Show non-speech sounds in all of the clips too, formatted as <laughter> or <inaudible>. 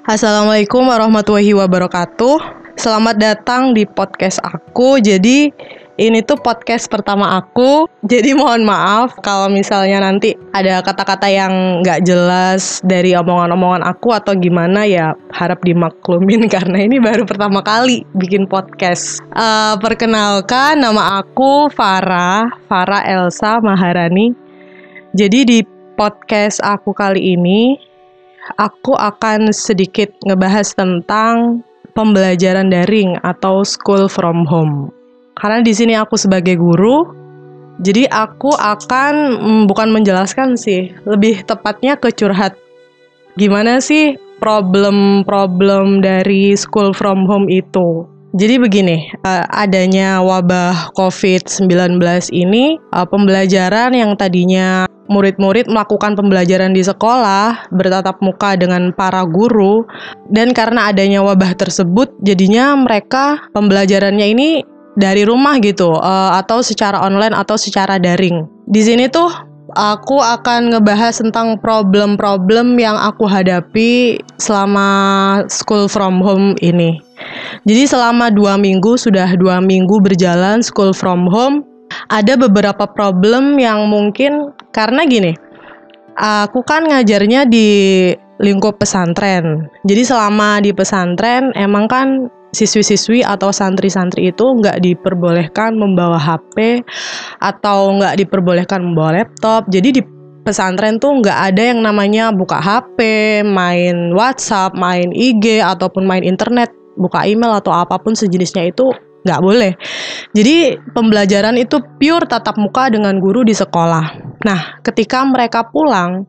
Assalamualaikum warahmatullahi wabarakatuh. Selamat datang di podcast aku. Jadi ini tuh podcast pertama aku. Jadi mohon maaf kalau misalnya nanti ada kata-kata yang nggak jelas dari omongan-omongan aku atau gimana ya harap dimaklumin <laughs> karena ini baru pertama kali bikin podcast. Uh, perkenalkan nama aku Farah, Farah Elsa Maharani. Jadi di podcast aku kali ini aku akan sedikit ngebahas tentang pembelajaran daring atau school from home. Karena di sini aku sebagai guru, jadi aku akan mm, bukan menjelaskan sih, lebih tepatnya ke curhat. Gimana sih problem-problem dari school from home itu? Jadi begini, uh, adanya wabah COVID-19 ini, uh, pembelajaran yang tadinya murid-murid melakukan pembelajaran di sekolah bertatap muka dengan para guru dan karena adanya wabah tersebut jadinya mereka pembelajarannya ini dari rumah gitu uh, atau secara online atau secara daring. Di sini tuh aku akan ngebahas tentang problem-problem yang aku hadapi selama school from home ini. Jadi selama dua minggu sudah dua minggu berjalan school from home, ada beberapa problem yang mungkin karena gini, aku kan ngajarnya di lingkup pesantren. Jadi selama di pesantren emang kan siswi-siswi atau santri-santri itu nggak diperbolehkan membawa HP atau nggak diperbolehkan membawa laptop. Jadi di pesantren tuh nggak ada yang namanya buka HP, main WhatsApp, main IG ataupun main internet, buka email atau apa pun sejenisnya itu nggak boleh. Jadi pembelajaran itu pure tatap muka dengan guru di sekolah. Nah, ketika mereka pulang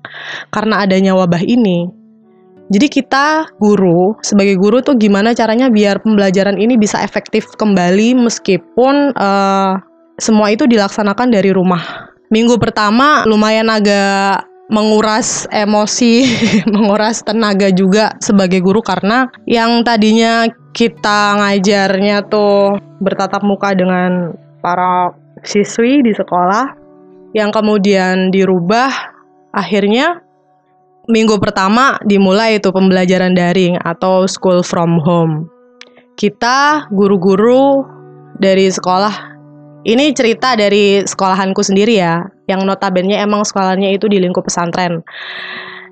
karena adanya wabah ini, jadi kita guru, sebagai guru tuh gimana caranya biar pembelajaran ini bisa efektif kembali meskipun uh, semua itu dilaksanakan dari rumah. Minggu pertama lumayan agak menguras emosi, <laughs> menguras tenaga juga sebagai guru karena yang tadinya kita ngajarnya tuh bertatap muka dengan para siswi di sekolah yang kemudian dirubah akhirnya minggu pertama dimulai itu pembelajaran daring atau school from home. Kita guru-guru dari sekolah ini cerita dari sekolahanku sendiri ya, yang notabene emang sekolahnya itu di lingkup pesantren.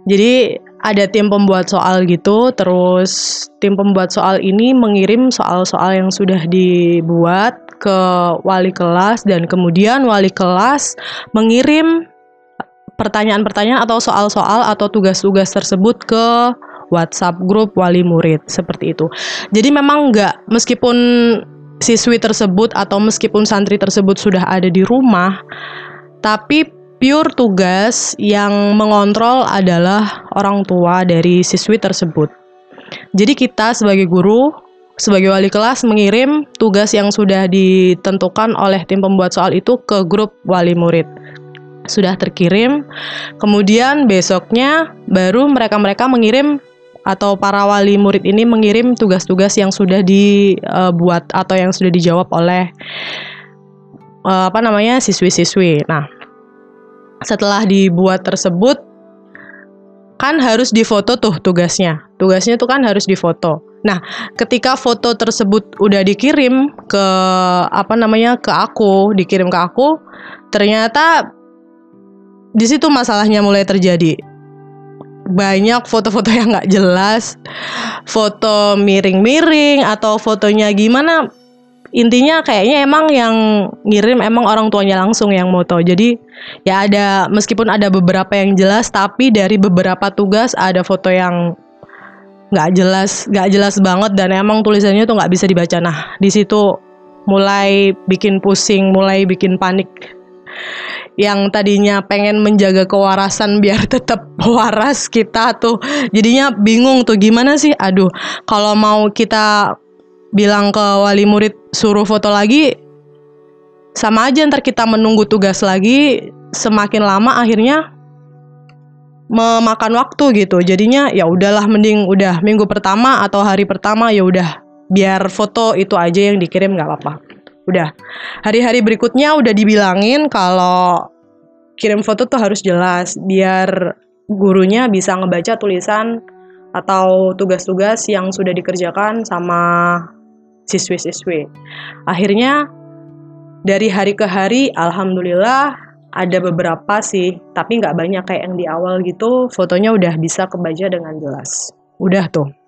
Jadi ada tim pembuat soal gitu, terus tim pembuat soal ini mengirim soal-soal yang sudah dibuat ke wali kelas dan kemudian wali kelas mengirim pertanyaan-pertanyaan atau soal-soal atau tugas-tugas tersebut ke WhatsApp grup wali murid seperti itu. Jadi memang nggak meskipun siswi tersebut atau meskipun santri tersebut sudah ada di rumah, tapi pure tugas yang mengontrol adalah orang tua dari siswi tersebut. Jadi kita sebagai guru, sebagai wali kelas mengirim tugas yang sudah ditentukan oleh tim pembuat soal itu ke grup wali murid sudah terkirim. Kemudian besoknya baru mereka-mereka mengirim atau para wali murid ini mengirim tugas-tugas yang sudah dibuat atau yang sudah dijawab oleh uh, apa namanya siswi-siswi. Nah, setelah dibuat tersebut kan harus difoto tuh tugasnya. Tugasnya tuh kan harus difoto. Nah, ketika foto tersebut udah dikirim ke apa namanya ke aku, dikirim ke aku, ternyata di situ masalahnya mulai terjadi. Banyak foto-foto yang nggak jelas, foto miring-miring atau fotonya gimana. Intinya kayaknya emang yang ngirim emang orang tuanya langsung yang moto. Jadi ya ada meskipun ada beberapa yang jelas, tapi dari beberapa tugas ada foto yang nggak jelas, nggak jelas banget dan emang tulisannya tuh nggak bisa dibaca. Nah di situ mulai bikin pusing, mulai bikin panik yang tadinya pengen menjaga kewarasan biar <laughs> tetap waras kita tuh jadinya bingung tuh gimana sih? Aduh kalau mau kita bilang ke wali murid suruh foto lagi sama aja ntar kita menunggu tugas lagi semakin lama akhirnya memakan waktu gitu. Jadinya ya udahlah mending udah minggu pertama atau hari pertama ya udah biar foto itu aja yang dikirim nggak apa-apa Udah. Hari-hari berikutnya udah dibilangin kalau kirim foto tuh harus jelas biar gurunya bisa ngebaca tulisan atau tugas-tugas yang sudah dikerjakan sama siswi-siswi. Akhirnya dari hari ke hari, alhamdulillah ada beberapa sih, tapi nggak banyak kayak yang di awal gitu. Fotonya udah bisa kebaca dengan jelas. Udah tuh.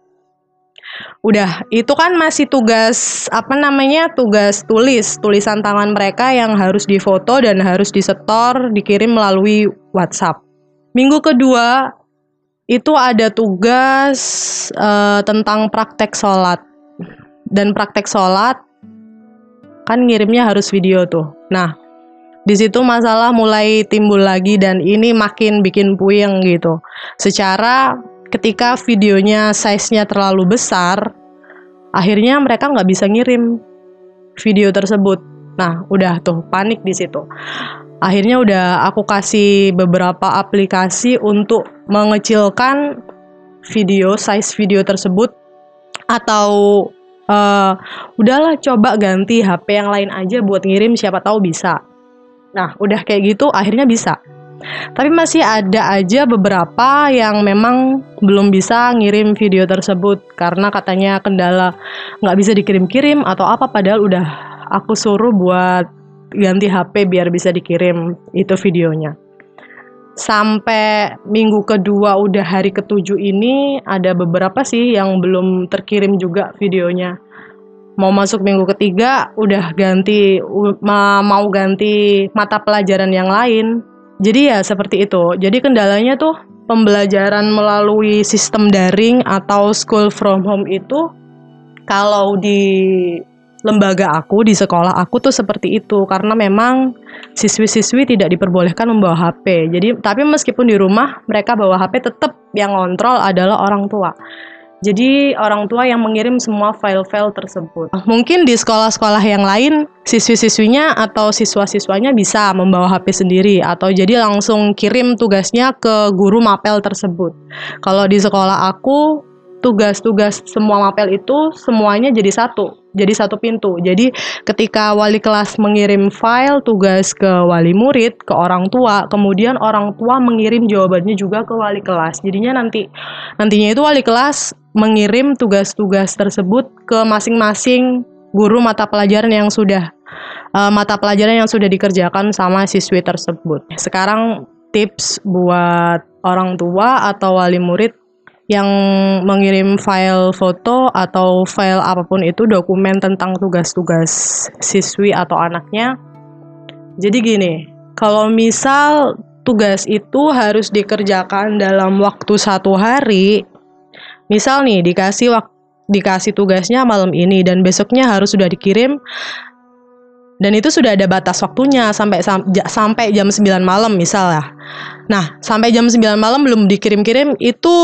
Udah, itu kan masih tugas apa namanya? Tugas tulis, tulisan tangan mereka yang harus difoto dan harus disetor, dikirim melalui WhatsApp. Minggu kedua itu ada tugas uh, tentang praktek sholat dan praktek sholat kan ngirimnya harus video tuh. Nah, di situ masalah mulai timbul lagi dan ini makin bikin puyeng gitu. Secara ketika videonya size-nya terlalu besar, akhirnya mereka nggak bisa ngirim video tersebut. Nah, udah tuh panik di situ. Akhirnya udah aku kasih beberapa aplikasi untuk mengecilkan video size video tersebut atau uh, udahlah coba ganti HP yang lain aja buat ngirim siapa tahu bisa. Nah, udah kayak gitu akhirnya bisa. Tapi masih ada aja beberapa yang memang belum bisa ngirim video tersebut karena katanya kendala nggak bisa dikirim-kirim atau apa padahal udah aku suruh buat ganti HP biar bisa dikirim itu videonya. Sampai minggu kedua udah hari ketujuh ini ada beberapa sih yang belum terkirim juga videonya mau masuk minggu ketiga udah ganti mau ganti mata pelajaran yang lain. Jadi ya seperti itu. Jadi kendalanya tuh pembelajaran melalui sistem daring atau school from home itu kalau di lembaga aku di sekolah aku tuh seperti itu karena memang siswi-siswi tidak diperbolehkan membawa HP. Jadi tapi meskipun di rumah mereka bawa HP tetap yang kontrol adalah orang tua. Jadi orang tua yang mengirim semua file-file tersebut. Mungkin di sekolah-sekolah yang lain siswi-siswinya atau siswa-siswanya bisa membawa HP sendiri atau jadi langsung kirim tugasnya ke guru mapel tersebut. Kalau di sekolah aku tugas-tugas semua mapel itu semuanya jadi satu, jadi satu pintu. Jadi ketika wali kelas mengirim file tugas ke wali murid, ke orang tua, kemudian orang tua mengirim jawabannya juga ke wali kelas. Jadinya nanti nantinya itu wali kelas mengirim tugas-tugas tersebut ke masing-masing guru mata pelajaran yang sudah uh, mata pelajaran yang sudah dikerjakan sama siswi tersebut. Sekarang tips buat orang tua atau wali murid yang mengirim file foto atau file apa pun itu dokumen tentang tugas-tugas siswi atau anaknya. Jadi gini, kalau misal tugas itu harus dikerjakan dalam waktu satu hari, Misal nih dikasih waktu dikasih tugasnya malam ini dan besoknya harus sudah dikirim dan itu sudah ada batas waktunya sampai sampai jam 9 malam misal ya. Nah, sampai jam 9 malam belum dikirim-kirim itu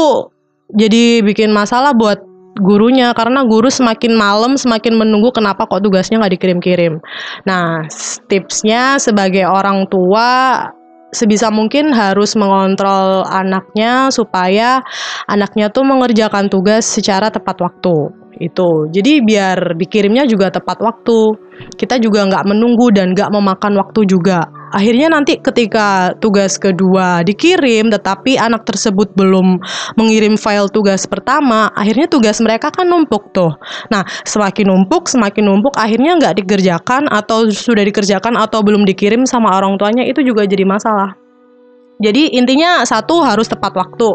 jadi bikin masalah buat gurunya karena guru semakin malam semakin menunggu kenapa kok tugasnya nggak dikirim-kirim. Nah, tipsnya sebagai orang tua sebisa mungkin harus mengontrol anaknya supaya anaknya tuh mengerjakan tugas secara tepat waktu itu jadi biar dikirimnya juga tepat waktu. Kita juga nggak menunggu dan nggak memakan waktu juga akhirnya nanti ketika tugas kedua dikirim tetapi anak tersebut belum mengirim file tugas pertama akhirnya tugas mereka kan numpuk tuh. Nah semakin numpuk semakin numpuk akhirnya nggak dikerjakan atau sudah dikerjakan atau belum dikirim sama orang tuanya itu juga jadi masalah. Jadi intinya satu harus tepat waktu.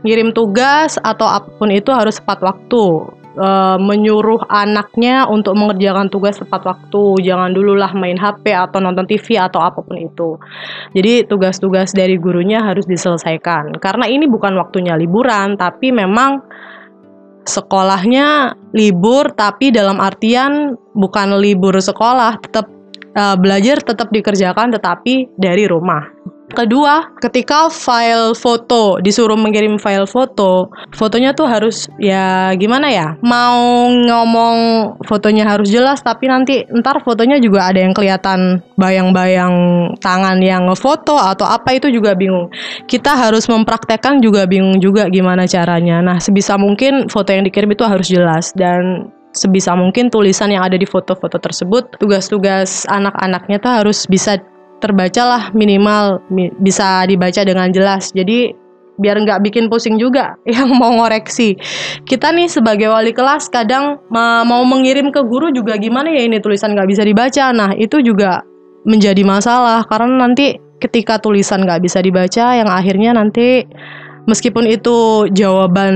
Ngirim tugas atau apa pun itu harus tepat waktu uh, menyuruh anaknya untuk mengerjakan tugas tepat waktu. Jangan dululah main HP atau nonton TV atau apa pun itu. Jadi tugas-tugas dari gurunya harus diselesaikan. Karena ini bukan waktunya liburan, tapi memang sekolahnya libur tapi dalam artian bukan libur sekolah, tetap uh, belajar tetap dikerjakan tetapi dari rumah. Kedua, ketika file foto disuruh mengirim file foto, fotonya tuh harus ya gimana ya? Mau ngomong fotonya harus jelas, tapi nanti ntar fotonya juga ada yang kelihatan bayang-bayang tangan yang ngefoto atau apa itu juga bingung. Kita harus mempraktekkan juga bingung juga gimana caranya. Nah, sebisa mungkin foto yang dikirim itu harus jelas dan sebisa mungkin tulisan yang ada di foto-foto tersebut tugas-tugas anak-anaknya tuh harus bisa terbaca lah minimal bisa dibaca dengan jelas. Jadi biar nggak bikin pusing juga <laughs> yang mau ngoreksi. Kita nih sebagai wali kelas kadang mau mengirim ke guru juga gimana ya ini tulisan nggak bisa dibaca. Nah itu juga menjadi masalah karena nanti ketika tulisan nggak bisa dibaca yang akhirnya nanti Meskipun itu jawaban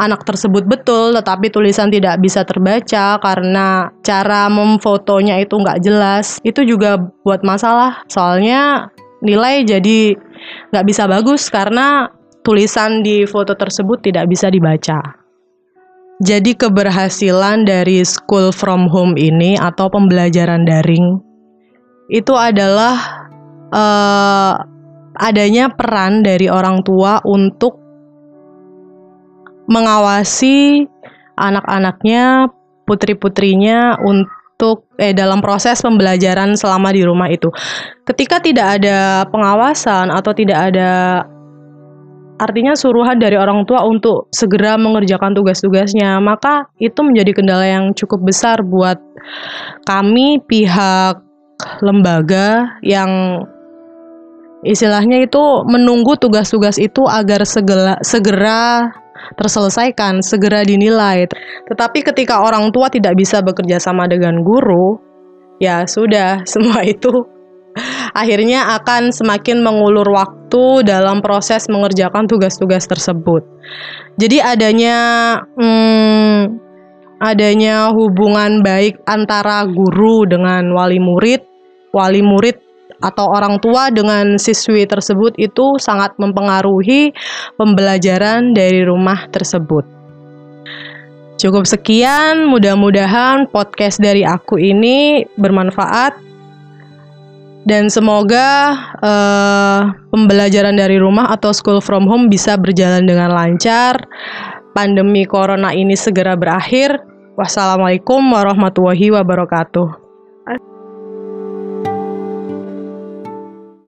anak tersebut betul, tetapi tulisan tidak bisa terbaca karena cara memfotonya itu nggak jelas, itu juga buat masalah. Soalnya nilai jadi nggak bisa bagus karena tulisan di foto tersebut tidak bisa dibaca. Jadi keberhasilan dari school from home ini atau pembelajaran daring itu adalah uh, adanya peran dari orang tua untuk mengawasi anak-anaknya, putri-putrinya untuk eh dalam proses pembelajaran selama di rumah itu. Ketika tidak ada pengawasan atau tidak ada artinya suruhan dari orang tua untuk segera mengerjakan tugas-tugasnya, maka itu menjadi kendala yang cukup besar buat kami pihak lembaga yang istilahnya itu menunggu tugas-tugas itu agar segera, segera terselesaikan, segera dinilai. Tetapi ketika orang tua tidak bisa bekerja sama dengan guru, ya sudah, <laughs> semua itu akhirnya akan semakin mengulur waktu dalam proses mengerjakan tugas-tugas tersebut. Jadi adanya hmm, adanya hubungan baik antara guru dengan wali murid, wali murid atau orang tua dengan siswi tersebut itu sangat mempengaruhi pembelajaran dari rumah tersebut. Cukup sekian, mudah-mudahan podcast dari aku ini bermanfaat dan semoga uh, pembelajaran dari rumah atau school from home bisa berjalan dengan lancar. Pandemi corona ini segera berakhir. Wassalamualaikum warahmatullahi wabarakatuh.